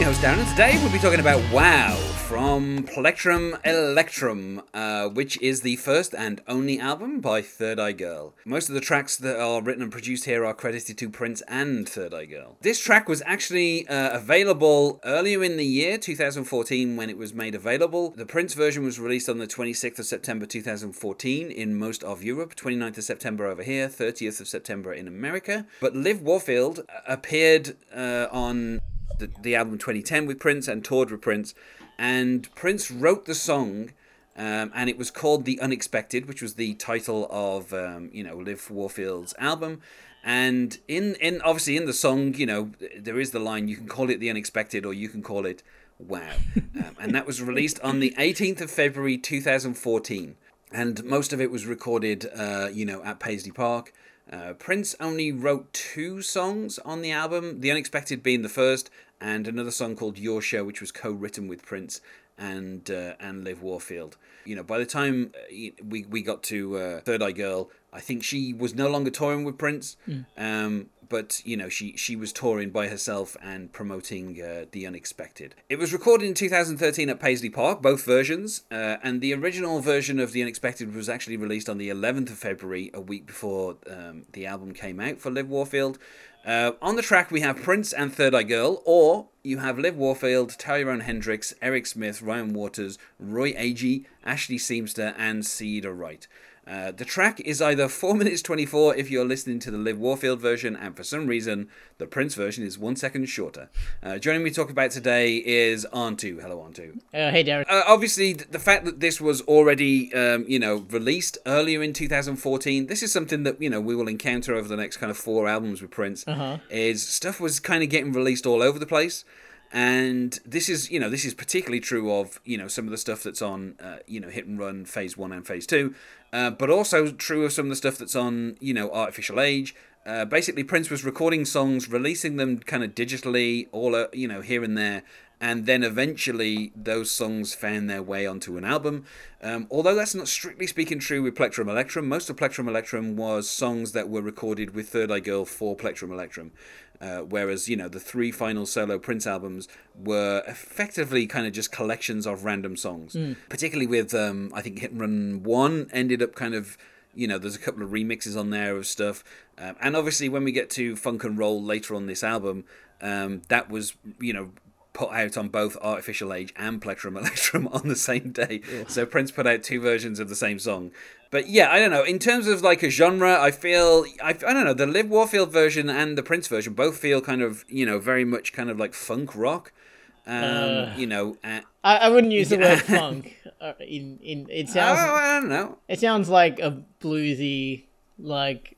I'm your host Darren, and today we'll be talking about Wow from Plectrum Electrum, uh, which is the first and only album by Third Eye Girl. Most of the tracks that are written and produced here are credited to Prince and Third Eye Girl. This track was actually uh, available earlier in the year, 2014, when it was made available. The Prince version was released on the 26th of September 2014 in most of Europe, 29th of September over here, 30th of September in America. But Liv Warfield appeared uh, on the, the album 2010 with Prince and toured with Prince. And Prince wrote the song, um, and it was called The Unexpected, which was the title of, um, you know, Liv Warfield's album. And in, in obviously in the song, you know, there is the line, you can call it The Unexpected or you can call it Wow. Um, and that was released on the 18th of February 2014. And most of it was recorded, uh, you know, at Paisley Park. Uh, Prince only wrote two songs on the album, The Unexpected being the first, and another song called Your Show, which was co-written with Prince and uh, and Liv Warfield. You know, by the time uh, we we got to uh, Third Eye Girl, I think she was no longer touring with Prince. Mm. Um, but you know, she she was touring by herself and promoting uh, the unexpected. It was recorded in 2013 at Paisley Park, both versions, uh, and the original version of the unexpected was actually released on the 11th of February, a week before um, the album came out for Liv Warfield. Uh, on the track, we have Prince and Third Eye Girl, or you have Liv Warfield, Tyrone Hendricks, Eric Smith, Ryan Waters, Roy Agee, Ashley Seamster, and Cedar Wright. Uh, the track is either 4 minutes 24 if you're listening to the Liv Warfield version, and for some reason, the Prince version is one second shorter. Uh, joining me to talk about today is Anhtu. Hello, Anhtu. Uh, hey, Darren. Uh, obviously, th- the fact that this was already, um, you know, released earlier in 2014, this is something that, you know, we will encounter over the next kind of four albums with Prince, Uh-huh. is stuff was kind of getting released all over the place and this is you know this is particularly true of you know some of the stuff that's on uh, you know hit and run phase one and phase two uh, but also true of some of the stuff that's on you know artificial age uh, basically prince was recording songs releasing them kind of digitally all uh, you know here and there and then eventually those songs found their way onto an album. Um, although that's not strictly speaking true with Plectrum Electrum, most of Plectrum Electrum was songs that were recorded with Third Eye Girl for Plectrum Electrum. Uh, whereas, you know, the three final solo Prince albums were effectively kind of just collections of random songs. Particularly with, um, I think Hit and Run 1 ended up kind of you know, there's a couple of remixes on there of stuff. Um, and obviously, when we get to Funk and Roll later on this album, um, that was, you know, put out on both Artificial Age and Plectrum Electrum on the same day. So Prince put out two versions of the same song. But yeah, I don't know. In terms of like a genre, I feel I, I don't know the Liv Warfield version and the Prince version both feel kind of you know very much kind of like funk rock. Um, Uh. you know, uh, I, I wouldn't use the word funk. Uh, in in it oh, sounds I don't know. it sounds like a bluesy, like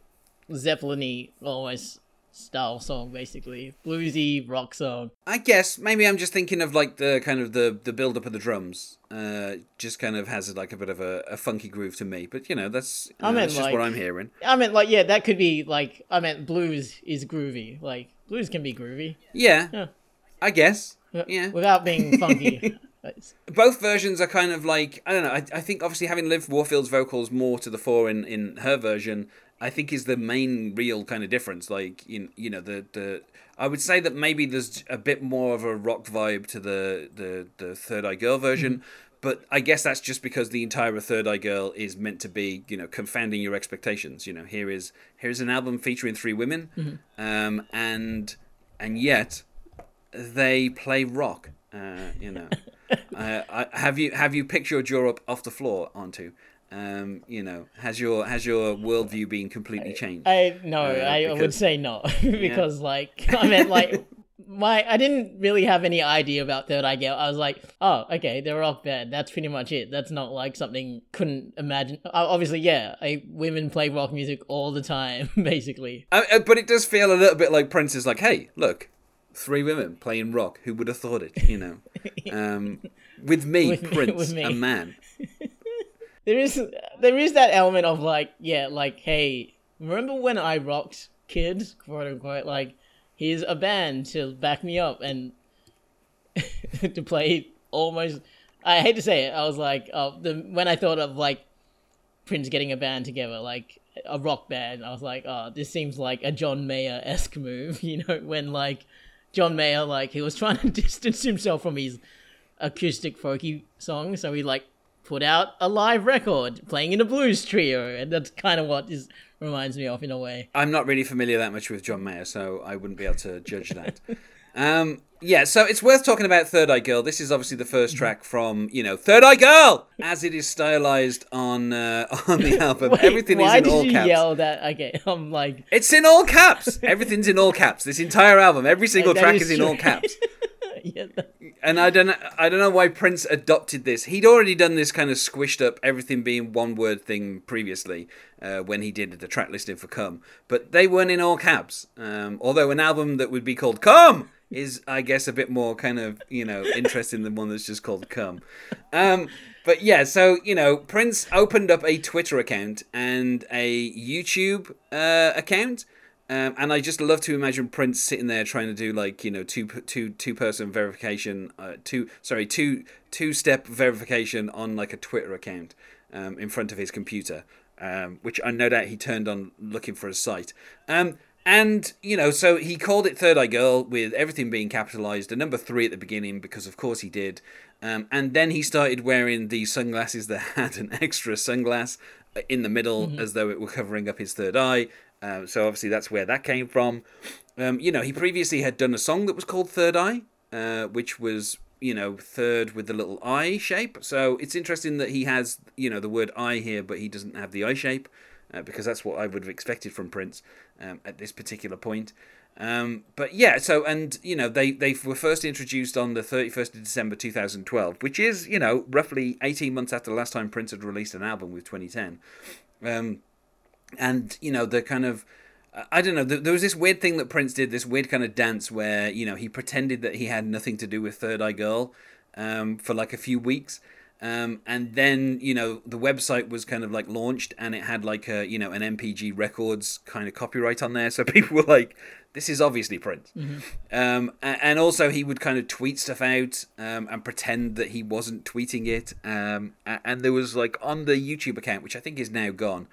Zeppelin-y almost style song, basically bluesy rock song. I guess maybe I'm just thinking of like the kind of the the build up of the drums. Uh, just kind of has like a bit of a, a funky groove to me. But you know, that's you I know, meant, that's just what I'm hearing. I meant like yeah, that could be like I meant blues is groovy. Like blues can be groovy. Yeah, Yeah. I guess. Yeah. Without being funky. Both versions are kind of like I don't know. I, I think obviously having Liv Warfield's vocals more to the fore in, in her version, I think is the main real kind of difference. Like in you know the the I would say that maybe there's a bit more of a rock vibe to the the the Third Eye Girl version. But I guess that's just because the entire Third Eye Girl is meant to be, you know, confounding your expectations. You know, here is here's an album featuring three women, um, and and yet they play rock. Uh, you know, uh, I, have you have you picked your jaw up off the floor onto? Um, you know, has your has your worldview been completely changed? I no, Uh, I would say not because like I meant like my I didn't really have any idea about Third Eye Girl. I was like, oh, okay, they're rock band. That's pretty much it. That's not like something couldn't imagine. Uh, Obviously, yeah, I, women play rock music all the time, basically. Uh, but it does feel a little bit like Prince is like, hey, look, three women playing rock. Who would have thought it? You know, um, with me, With me- Prince, with me. a man. There is there is that element of like, yeah, like, hey, remember when I rocked kids, quote unquote, like here's a band to back me up and to play almost I hate to say it, I was like, uh, the when I thought of like Prince getting a band together, like a rock band, I was like, oh, this seems like a John Mayer esque move, you know, when like John Mayer like he was trying to distance himself from his acoustic folky song, so he like put out a live record playing in a blues trio, and that's kind of what is reminds me of in a way. I'm not really familiar that much with John Mayer, so I wouldn't be able to judge that. um, yeah, so it's worth talking about Third Eye Girl. This is obviously the first track from you know Third Eye Girl, as it is stylized on uh, on the album. Wait, Everything why is in did all you caps. yell that? Okay, I'm like, It's in all caps. Everything's in all caps. This entire album, every single That track is is in all caps. And I don't know, I don't know why Prince adopted this. He'd already done this kind of squished up everything being one word thing previously uh, when he did the track listing for Come, but they weren't in all caps. Um, although an album that would be called Come is, I guess, a bit more kind of you know interesting than one that's just called Come. Um, but yeah, so you know, Prince opened up a Twitter account and a YouTube uh, account. Um, and I just love to imagine Prince sitting there trying to do like you know two two two person verification, uh, two sorry two two step verification on like a Twitter account um, in front of his computer, um, which I no doubt he turned on looking for a site. Um, and you know, so he called it Third Eye Girl with everything being capitalized, a number three at the beginning because of course he did. Um, and then he started wearing these sunglasses that had an extra sunglass in the middle as though it were covering up his third eye. Um, so obviously that's where that came from. Um, you know, he previously had done a song that was called Third Eye, uh, which was you know third with the little eye shape. So it's interesting that he has you know the word eye here, but he doesn't have the eye shape uh, because that's what I would have expected from Prince um, at this particular point. Um, but yeah, so and you know they they were first introduced on the thirty first of December two thousand twelve, which is you know roughly eighteen months after the last time Prince had released an album with twenty ten. Um, and you know the kind of I don't know. There was this weird thing that Prince did, this weird kind of dance where you know he pretended that he had nothing to do with Third Eye Girl um, for like a few weeks, um, and then you know the website was kind of like launched and it had like a you know an NPG Records kind of copyright on there, so people were like, "This is obviously Prince." Um, and also he would kind of tweet stuff out um, and pretend that he wasn't tweeting it. Um, and there was like on the YouTube account, which I think is now gone.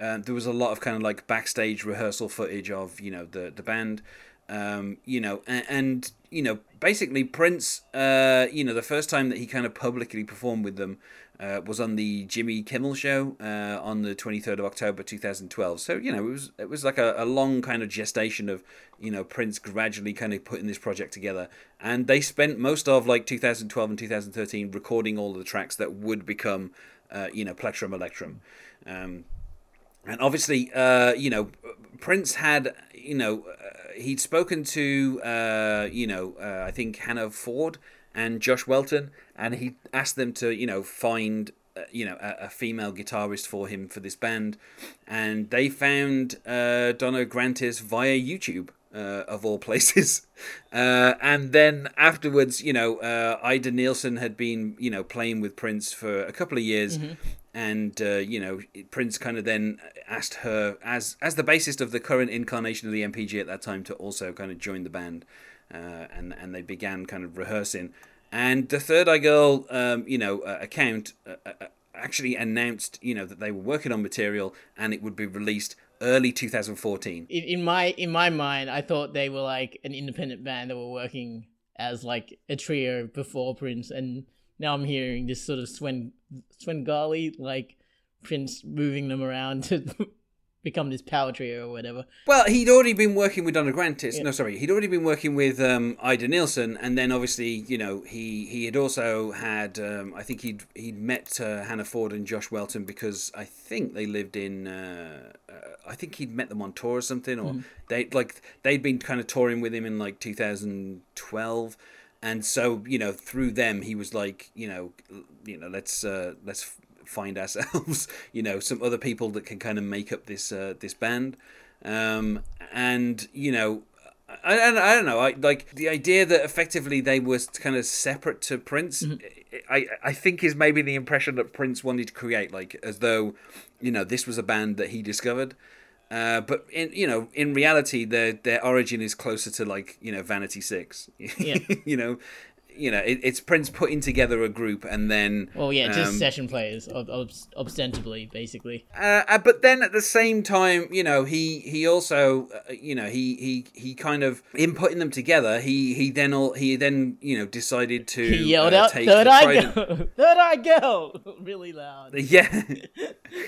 Uh, there was a lot of kind of like backstage rehearsal footage of you know the the band, um, you know, and, and you know basically Prince, uh, you know, the first time that he kind of publicly performed with them uh, was on the Jimmy Kimmel show uh, on the twenty third of October two thousand twelve. So you know it was it was like a, a long kind of gestation of you know Prince gradually kind of putting this project together, and they spent most of like two thousand twelve and two thousand thirteen recording all of the tracks that would become uh, you know Plectrum Electrum. Um, and obviously, uh, you know, Prince had, you know, uh, he'd spoken to, uh, you know, uh, I think Hannah Ford and Josh Welton, and he asked them to, you know, find, uh, you know, a, a female guitarist for him for this band, and they found uh, Donna Grantis via YouTube. Of all places, and then afterwards, you know, Ida Nielsen had been, you know, playing with Prince for a couple of years, and uh, you know Prince kind of then asked her as as the bassist of the current incarnation of the NPG at that time to also kind of join the band, uh, and and they began kind of rehearsing. And the Third Eye Girl, um, you know, uh, account uh, uh, actually announced, you know, that they were working on material and it would be released early 2014. in, in my in my mind, I thought they were like an independent band that were working as like a trio before Prince, and now I'm hearing this sort of Swen Svengali like Prince moving them around to become this power trio or whatever. Well, he'd already been working with Donna Grantis. No, sorry, he'd already been working with um, Ida Nielsen, and then obviously, you know, he he had also had. Um, I think he'd he'd met uh, Hannah Ford and Josh Welton because I think they lived in. Uh, uh, I think he'd met them on tour or something, or they like they'd been kind of touring with him in like 2012. And so, you know, through them, he was like, you know, you know, let's uh, let's find ourselves, you know, some other people that can kind of make up this uh, this band. Um, and you know, I, I, I don't know, I like the idea that effectively they were kind of separate to Prince. I I think is maybe the impression that Prince wanted to create, like as though, you know, this was a band that he discovered. Uh, but in you know in reality their their origin is closer to like you know Vanity Six, Yeah. you know you know, it, it's Prince putting together a group and then. Well, yeah, just um, session players, ob- ob- ostensibly, basically. Uh, uh, but then at the same time, you know, he he also, uh, you know, he he he kind of in putting them together, he he then all he then you know decided to He yelled uh, out, take "Third eye girl, third eye girl," really loud. Yeah,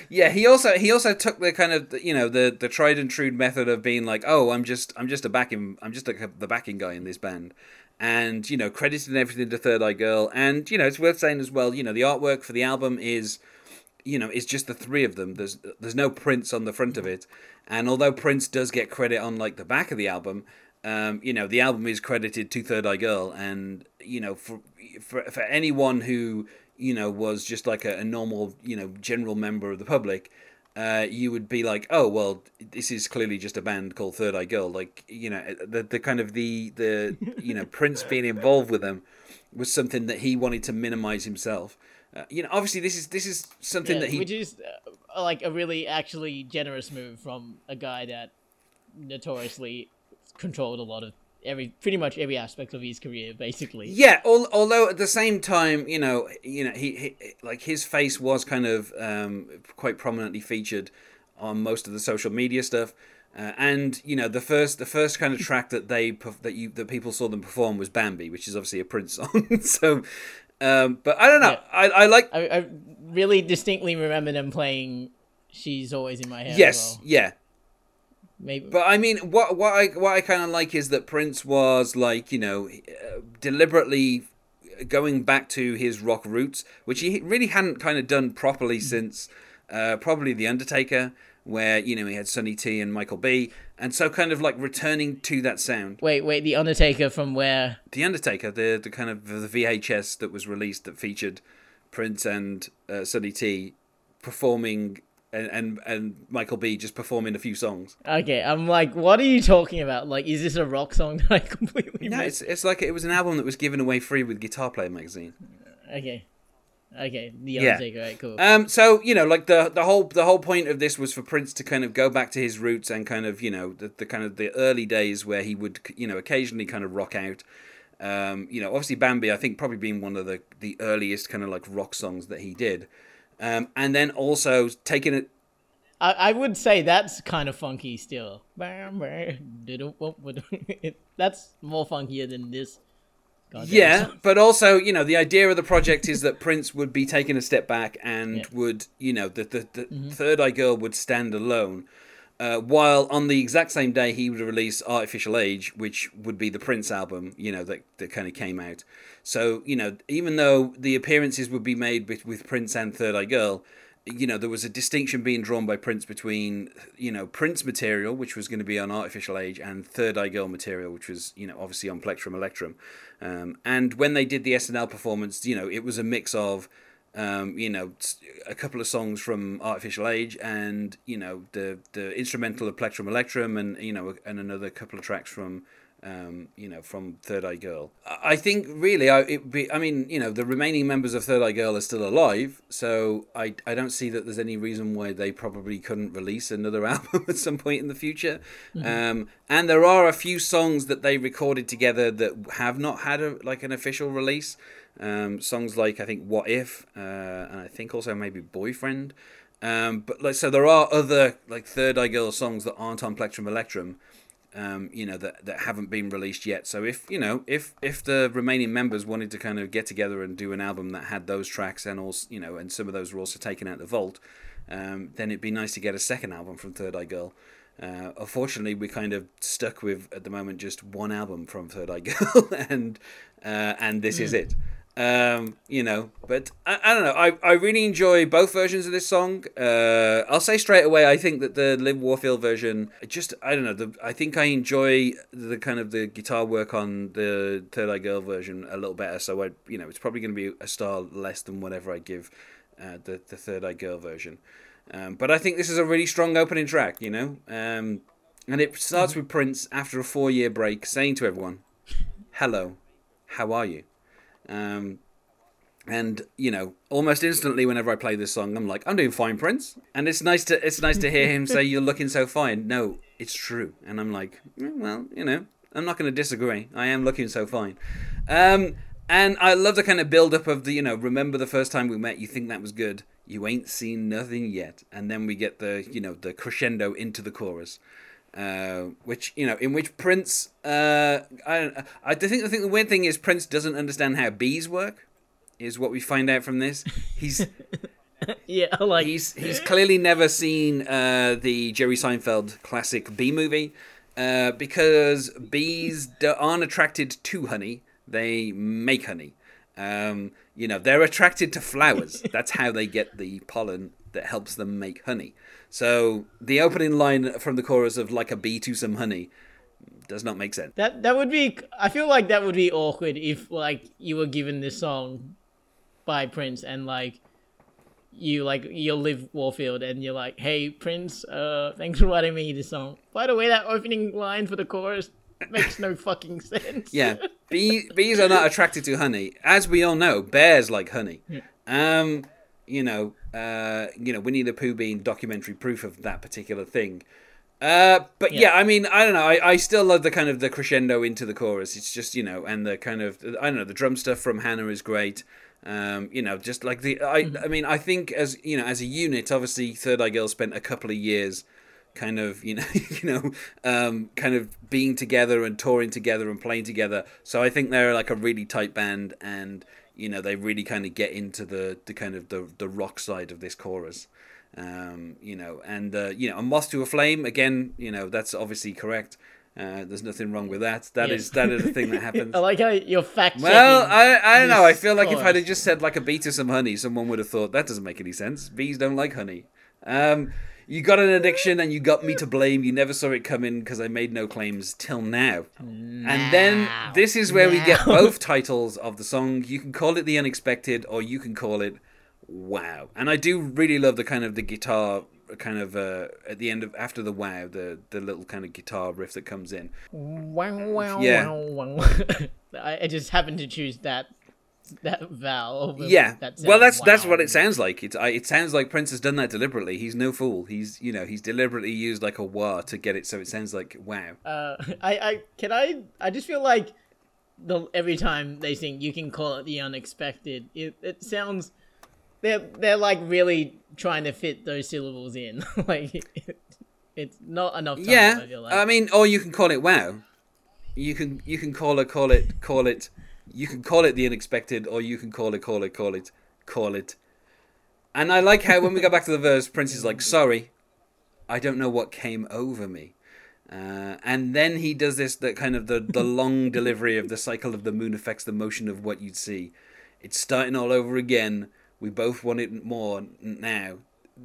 yeah. He also he also took the kind of you know the the tried and true method of being like, oh, I'm just I'm just a backing I'm just a, the backing guy in this band, and you know crediting everything to Third Eye Girl, and you know it's worth saying as well, you know the artwork for the album is, you know, is just the three of them. There's there's no Prince on the front of it, and although Prince does get credit on like the back of the album. Um, you know the album is credited to Third Eye Girl, and you know for for for anyone who you know was just like a, a normal you know general member of the public, uh, you would be like, oh well, this is clearly just a band called Third Eye Girl. Like you know the the kind of the the you know Prince being involved with them was something that he wanted to minimize himself. Uh, you know, obviously this is this is something Yeah, that he which is uh, like a really actually generous move from a guy that notoriously controlled a lot of every pretty much every aspect of his career, basically. Yeah, al- although at the same time, you know, you know, he, he like his face was kind of um, quite prominently featured on most of the social media stuff. Uh, and you know the first the first kind of track that they that you that people saw them perform was Bambi, which is obviously a Prince song. so, um, but I don't know. Yeah. I, I like I, I really distinctly remember them playing "She's Always in My Head." yes, well. yeah. Maybe. But I mean, what what I what I kind of like is that Prince was like you know uh, deliberately going back to his rock roots, which he really hadn't kind of done properly since uh, probably The Undertaker, where you know he had Sonny T and Michael B, and so kind of like returning to that sound. wait, wait, the Undertaker from where? The Undertaker, the the kind of the VHS that was released that featured Prince and uh, Sonny T performing. And, and and Michael B just performing a few songs. Okay, I'm like, what are you talking about? Like, is this a rock song that I completely No, missed? it's it's like it was an album that was given away free with Guitar Player magazine. Okay, okay, the Yeah. Right? Cool. Um, so you know, like the the whole the whole point of this was for Prince to kind of go back to his roots and kind of you know the, the kind of the early days where he would you know occasionally kind of rock out. Um, you know, obviously Bambi, I think probably being one of the the earliest kind of like rock songs that he did. Um, and then also taking it I, I would say that's kind of funky still. Bam, bam, diddle-wop-wop. That's more funkier than this. goddamn Yeah, song. but also, you know, the idea of the project is that Prince would be taking a step back and Yeah. would, you know, the, the, the Third Eye Girl would stand alone. Uh, while on the exact same day he would release Artificial Age, which would be the Prince album, you know, that, that kind of came out. So, you know, even though the appearances would be made with, with Prince and Third Eye Girl, you know, there was a distinction being drawn by Prince between, you know, Prince material, which was going to be on Artificial Age, and Third Eye Girl material, which was, you know, obviously on Plectrum Electrum. Um, and when they did the SNL performance, you know, it was a mix of, um, you know, a couple of songs from Artificial Age and, you know, the, the instrumental of Plectrum Electrum and, you know, and another couple of tracks from, um, you know, from Third Eye Girl. I think really, I it be. I mean, you know, the remaining members of Third Eye Girl are still alive, so I I don't see that there's any reason why they probably couldn't release another album at some point in the future. Um, and there are a few songs that they recorded together that have not had a like an official release. Um, songs like I think What If, uh, and I think also maybe Boyfriend. Um, but like so, there are other like Third Eye Girl songs that aren't on Plectrum Electrum um, you know that that haven't been released yet. So if you know if if the remaining members wanted to kind of get together and do an album that had those tracks and also you know and some of those were also taken out the vault, um, then it'd be nice to get a second album from Third Eye Girl. Uh, unfortunately, we're kind of stuck with at the moment just one album from Third Eye Girl, and uh, and this is it. Um, you know, but I, I don't know. I, I really enjoy both versions of this song. Uh, I'll say straight away, I think that the Liv Warfield version, just I don't know. The, I think I enjoy the kind of the guitar work on the Third Eye Girl version a little better. So I, you know, it's probably going to be a star less than whatever I give uh, the the Third Eye Girl version. Um, but I think this is a really strong opening track. You know, um, and it starts with Prince after a four year break saying to everyone, "Hello, how are you?" Um, and you know, almost instantly, whenever I play this song, I'm like, "I'm doing fine, Prince." And it's nice to it's nice to hear him say, "You're looking so fine." No, it's true, and I'm like, "Mm, well, you know, I'm not going to disagree. I am looking so fine. Um, And I love the kind of build up of the, you know, remember the first time we met, you think that was good. You ain't seen nothing yet. And then we get the, you know, the crescendo into the chorus. Uh, which you know, in which Prince, uh, I, I think, I think the weird thing is Prince doesn't understand how bees work. Is what we find out from this. He's yeah, like he's he's clearly never seen uh, the Jerry Seinfeld classic bee movie uh, because bees d- aren't attracted to honey; they make honey. Um, you know, they're attracted to flowers. That's how they get the pollen that helps them make honey. So the opening line from the chorus of "like a bee to some honey" does not make sense. that that would be. I feel like that would be awkward if like you were given this song by Prince and like you like you Liv Warfield and you're like, hey Prince, uh, thanks for writing me this song. By the way, that opening line for the chorus makes no fucking sense. Yeah, bee, bees are not attracted to honey, as we all know. Bears like honey. Um, you know, uh, you know, Winnie the Pooh being documentary proof of that particular thing. Uh, but yeah. Yeah. I mean, I don't know. I, I still love the kind of the crescendo into the chorus. It's just you know, and the kind of I don't know, the drum stuff from Hannah is great. Um, you know, just like the I, I mean, I think as you know, as a unit, obviously, Third Eye Girl spent a couple of years kind of you know you know um, kind of being together and touring together and playing together so i think they're like a really tight band and you know they really kind of get into the the kind of the the rock side of this chorus um, you know and uh, you know a moth to a flame again you know that's obviously correct uh, there's nothing wrong with that That is Yes. that is the thing that happens I like how you're fact checking. well, I, I don't know. I feel like if I'd have just said like a bee to some honey, someone would have thought that doesn't make any sense. Bees don't like honey. Um, you got an addiction and you got me to blame. You never saw it coming because I made no claims till now. And then this is where we get both titles of the song. You can call it the unexpected, or you can call it wow. And I do really love the kind of the guitar kind of uh, at the end of after the wow the the little kind of guitar riff that comes in Wow, wow, Yeah. wow, wow. I, I just happened to choose that that vowel. Yeah. that well, that's that's what it sounds like. It's I, it sounds like Prince has done that deliberately. He's no fool. He's you know he's deliberately used like a wah to get it so it sounds like wow. Uh, I, I can I I just feel like the every time they sing, you can call it the unexpected. It it sounds they're they're like really trying to fit those syllables in. like it, it's not enough time. yeah, I like. I mean, or you can call it wow. You can you can call it call it call it. You can call it the unexpected, or you can call it call it call it call it. And I like how when we go back to the verse, Prince is like, "Sorry, I don't know what came over me." Uh, and then he does this that kind of the, the long delivery of the cycle of the moon affects the motion of what you'd see. It's starting all over again. We both want it more now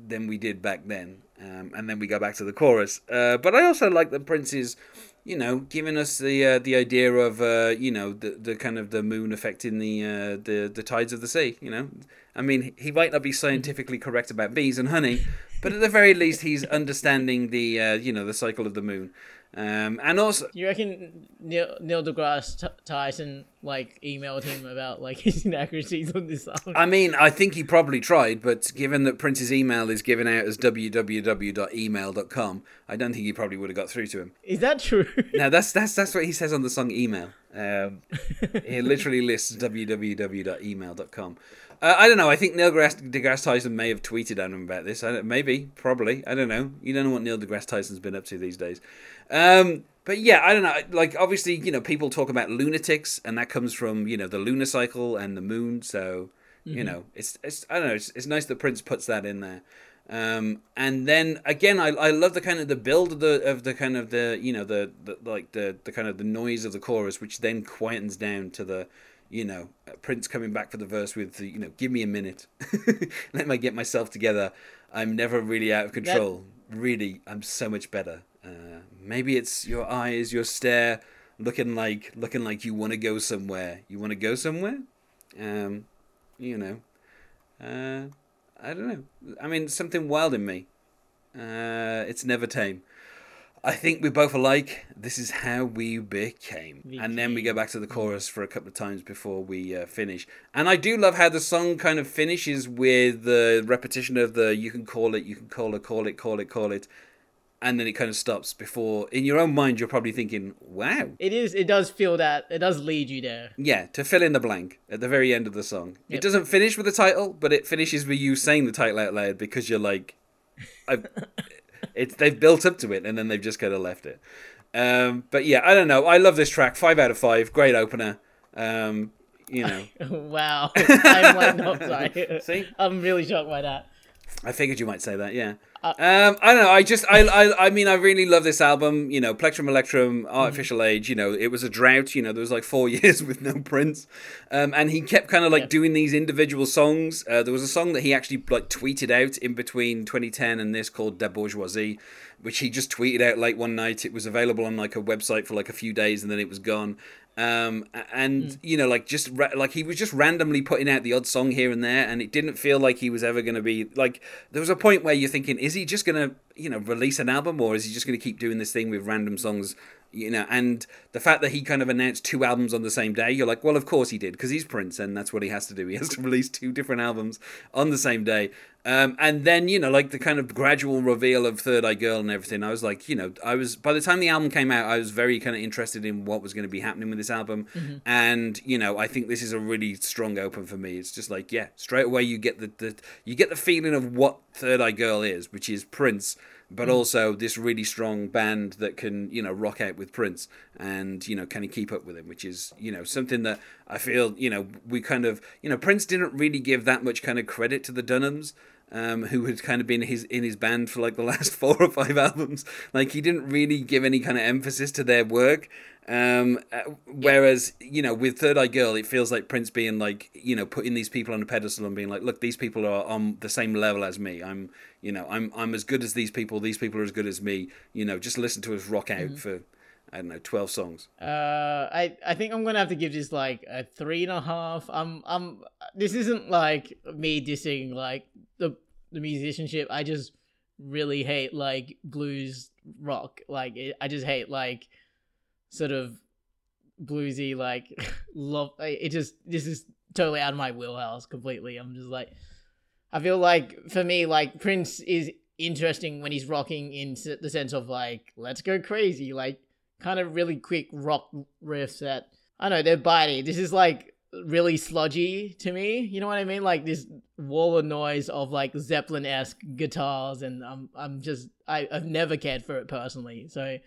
than we did back then. Um, and then we go back to the chorus. Uh, but I also like that Prince is, you know, giving us the uh, the idea of uh, you know the the kind of the moon affecting the uh, the the tides of the sea. You know, I mean he might not be scientifically correct about bees and honey, but at the very least he's understanding the uh, you know the cycle of the moon. Um, and also, you reckon Neil, Neil deGrasse T- Tyson like emailed him about like his inaccuracies on this song? I mean, I think he probably tried, but given that Prince's email is given out as www.email.com, I don't think he probably would have got through to him. Is that true? No, that's that's that's what he says on the song email. Um, he literally lists www.email.com. Uh, I don't know. I think Neil deGrasse, Tyson may have tweeted at him about this. I don't, maybe, probably. I don't know. You don't know what Neil deGrasse Tyson's been up to these days. Um, but yeah, I don't know. Like, obviously, you know, people talk about lunatics, and that comes from you know the lunar cycle and the moon. So you know, it's it's I don't know. It's, it's nice that Prince puts that in there. Um, and then again, I, I love the kind of the build of the of the kind of the you know the, the like the the kind of the noise of the chorus, which then quietens down to the you know Prince coming back for the verse with the, you know give me a minute, let me get myself together. I'm never really out of control. Really, I'm so much better. Uh, maybe it's your eyes, your stare, looking like looking like you want to go somewhere. You want to go somewhere, um, you know. Uh, I don't know. I mean, something wild in me. Uh, it's never tame. I think we both alike. This is how we became. And then we go back to the chorus for a couple of times before we uh, finish. And I do love how the song kind of finishes with the repetition of the you can call it, you can call it, call it, call it, call it. and then it kind of stops before in your own mind you're probably thinking wow It is. It does feel that. It does lead you there. yeah to fill in the blank at the very end of the song it doesn't finish with the title but it finishes with you saying the title out loud because you're like I've, it's they've built up to it and then they've just kind of left it um but yeah i don't know i love this track five out of five great opener um you know wow. I'm like, no, sorry. See? I'm really shocked by that. I figured you might say that, yeah. Uh, um, I don't know. I just, I, I, I mean, I really love this album. You know, Plectrum Electrum, Artificial Age. You know, it was a drought. You know, there was like four years with no Prince, um, and he kept kind of like Yeah. doing these individual songs. Uh, there was a song that he actually like tweeted out in between 2010 and this called "Da Bourgeoisie," which he just tweeted out late one night. It was available on like a website for like a few days, and then it was gone. Um, and you know, like just ra- like he was just randomly putting out the odd song here and there, and it didn't feel like he was ever going to be like. There was a point where you're thinking, is he just going to you know release an album, or is he just going to keep doing this thing with random songs? You know, and the fact that he kind of announced two albums on the same day, you're like, well, of course he did, because he's Prince, and that's what he has to do. He has to release two different albums on the same day. Um, and then, you know, like the kind of gradual reveal of Third Eye Girl and everything, I was like, you know, I was, by the time the album came out, I was very kind of interested in what was going to be happening with this album. And, you know, I think this is a really strong open for me. It's just like, yeah, straight away you get the, the you get the feeling of what Third Eye Girl is, which is Prince but mm. also this really strong band that can you know rock out with Prince and you know can he keep up with him which is you know something that I feel you know we kind of you know Prince didn't really give that much kind of credit to the Dunhams um, who had kind of been his in his band for like the last four or five albums. Like he didn't really give any kind of emphasis to their work. Um, uh, whereas you know with Third Eye Girl it feels like Prince being like you know putting these people on a pedestal and being like look these people are on the same level as me. I'm you know I'm I'm as good as these people. These people are as good as me. You know just listen to us rock out for I don't know 12 songs. Uh, I I think I'm gonna have to give this like a three and a half. I'm I'm. This isn't like me dissing like the the musicianship. I just really hate like blues rock. Like it, I just hate like sort of bluesy like love. It just this is totally out of my wheelhouse completely. I'm just like I feel like for me like Prince is interesting when he's rocking in the sense of like let's go crazy like kind of really quick rock riffs that I know they're biting. This is like really sludgy to me. You know what I mean? Like this wall of noise of like Zeppelin esque guitars, and I'm I'm just I I've never cared for it personally. So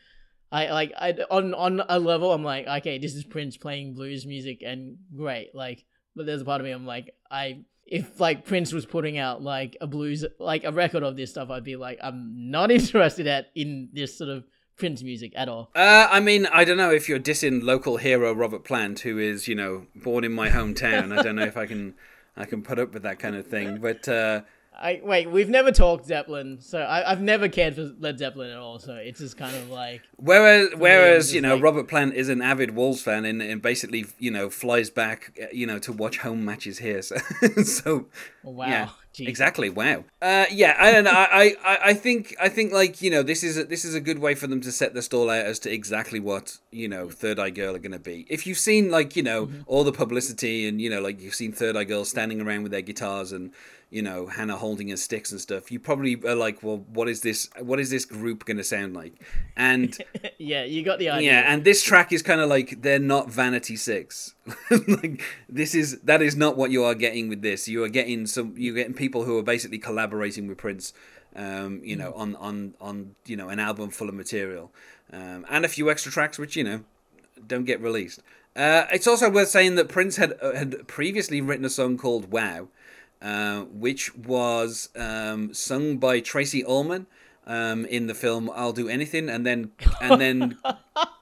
I like I on on a level I'm like okay this is Prince playing blues music and great like but there's a part of me I'm like I if like Prince was putting out like a blues like a record of this stuff I'd be like I'm not interested at in this sort of Prince music at all. Uh, I mean, I don't know if you're dissing local hero Robert Plant, who is, you know, born in my hometown. I don't know if I can, I can put up with that kind of thing. But uh, I wait, we've never talked Zeppelin, so I, I've never cared for Led Zeppelin at all. So it's just kind of like whereas, whereas you know, like- Robert Plant is an avid Wolves fan and, and basically, you know, flies back, uh, you know, to watch home matches here. So, so wow, yeah, Jeez. exactly. Wow. Uh, yeah, I don't know. I, I, I think, I think, like you know, this is a, this is a good way for them to set the stall out as to exactly what you know Third Eye Girl are going to be. If you've seen like you know all the publicity and you know like you've seen Third Eye Girl standing around with their guitars and you know Hannah holding her sticks and stuff, you probably are like, well, what is this? What is this group going to sound like? And yeah, you got the idea. yeah, and this track is kind of like they're not Vanity Six. like this is that is not what you are getting with this. You are getting some. You're getting people who are basically collaborating with Prince. Um, you know, on on on you know an album full of material, um, and a few extra tracks which you know don't get released. Uh, it's also worth saying that Prince had uh, had previously written a song called "Wow," uh, which was um, sung by Tracey Ullman um, in the film "I'll Do Anything," and then and then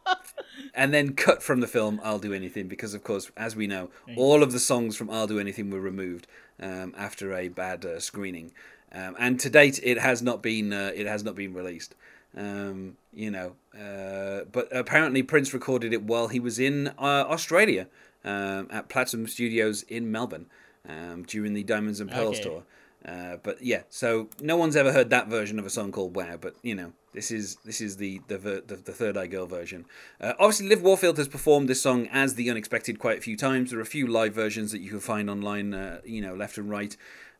and then cut from the film "I'll Do Anything" because, of course, as we know, all of the songs from "I'll Do Anything" were removed um, after a bad uh, screening, um, and to date, it has not been uh, it has not been released. Um, you know, uh, but apparently Prince recorded it while he was in uh, Australia um, at Platinum Studios in Melbourne um, during the Diamonds and Pearls Okay. tour. Uh, but yeah, so no one's ever heard that version of a song called "Wow," but you know, this is this is the the ver- the, the Third Eye Girl version. Uh, obviously, Liv Warfield has performed this song as the Unexpected quite a few times. There are a few live versions that you can find online, uh, you know, left and right.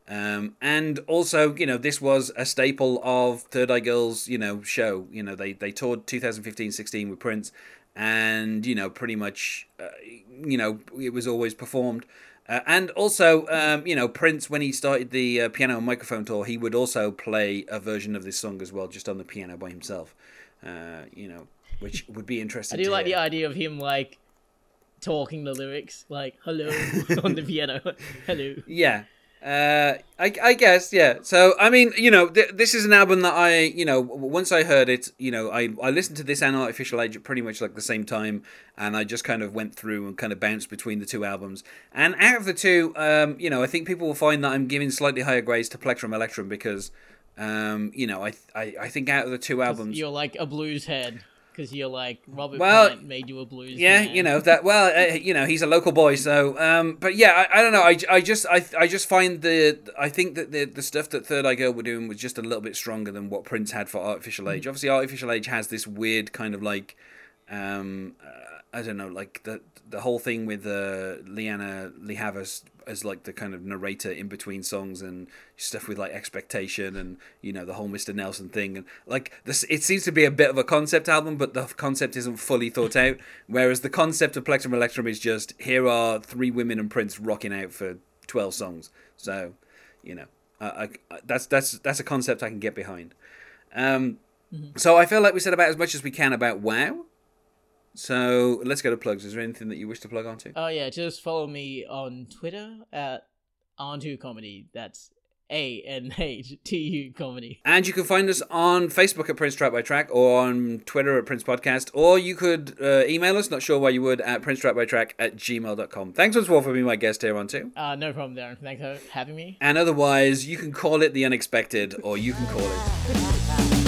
Um, and also, you know, this was a staple of Third Eye Girl's, you know, show. You know, they they toured 2015-16 with Prince, and you know, pretty much, uh, you know, it was always performed. Uh, and also, um, you know, Prince, when he started the uh, piano and microphone tour, he would also play a version of this song as well, just on the piano by himself. Uh, you know, which would be interesting. I do like hear. the idea of him like talking the lyrics, like "hello" on the piano. hello. Yeah. Uh, I, I guess, yeah. So, I mean, you know, th- this is an album that I, you know, once I heard it, you know, I, I listened to this and Artificial Age at pretty much like the same time, and I just kind of went through and kind of bounced between the two albums. And out of the two, um, you know, I think people will find that I'm giving slightly higher grades to Plectrum Electrum because, um, you know, I, I, I think out of the two albums, You're like a blues head because you're like Robert Well, Plant made you a blues. Yeah, man. you know that. Well, uh, you know he's a local boy, so. Um, but yeah, I, I don't know. I, I just I, I just find the I think that the the stuff that Third Eye Girl were doing was just a little bit stronger than what Prince had for Artificial Age. Obviously, Artificial Age has this weird kind of like, um, uh, I don't know, like the the whole thing with uh, Lianne La Havas as like the kind of narrator in between songs and stuff with like expectation and you know the whole Mr. Nelson thing and like this it seems to be a bit of a concept album but the concept isn't fully thought out. Whereas the concept of Plectrum Electrum is just here are three women and Prince rocking out for 12 songs. So you know I, I, that's that's that's a concept I can get behind. Um, so I feel like we said about as much as we can about WoW so let's go to plugs is there anything that you wish to plug onto Oh yeah, just follow me on Twitter at Anhtu Comedy. That's A N H T U Comedy. And you can find us on Facebook at Prince Track by Track or on Twitter at Prince Podcast, or you could uh, email us, not sure why you would, at Prince Track by Track at gmail.com. Thanks once more for being my guest here on too. Uh, no problem, Darren. Thanks for having me. And otherwise, you can call it the unexpected or you can call it.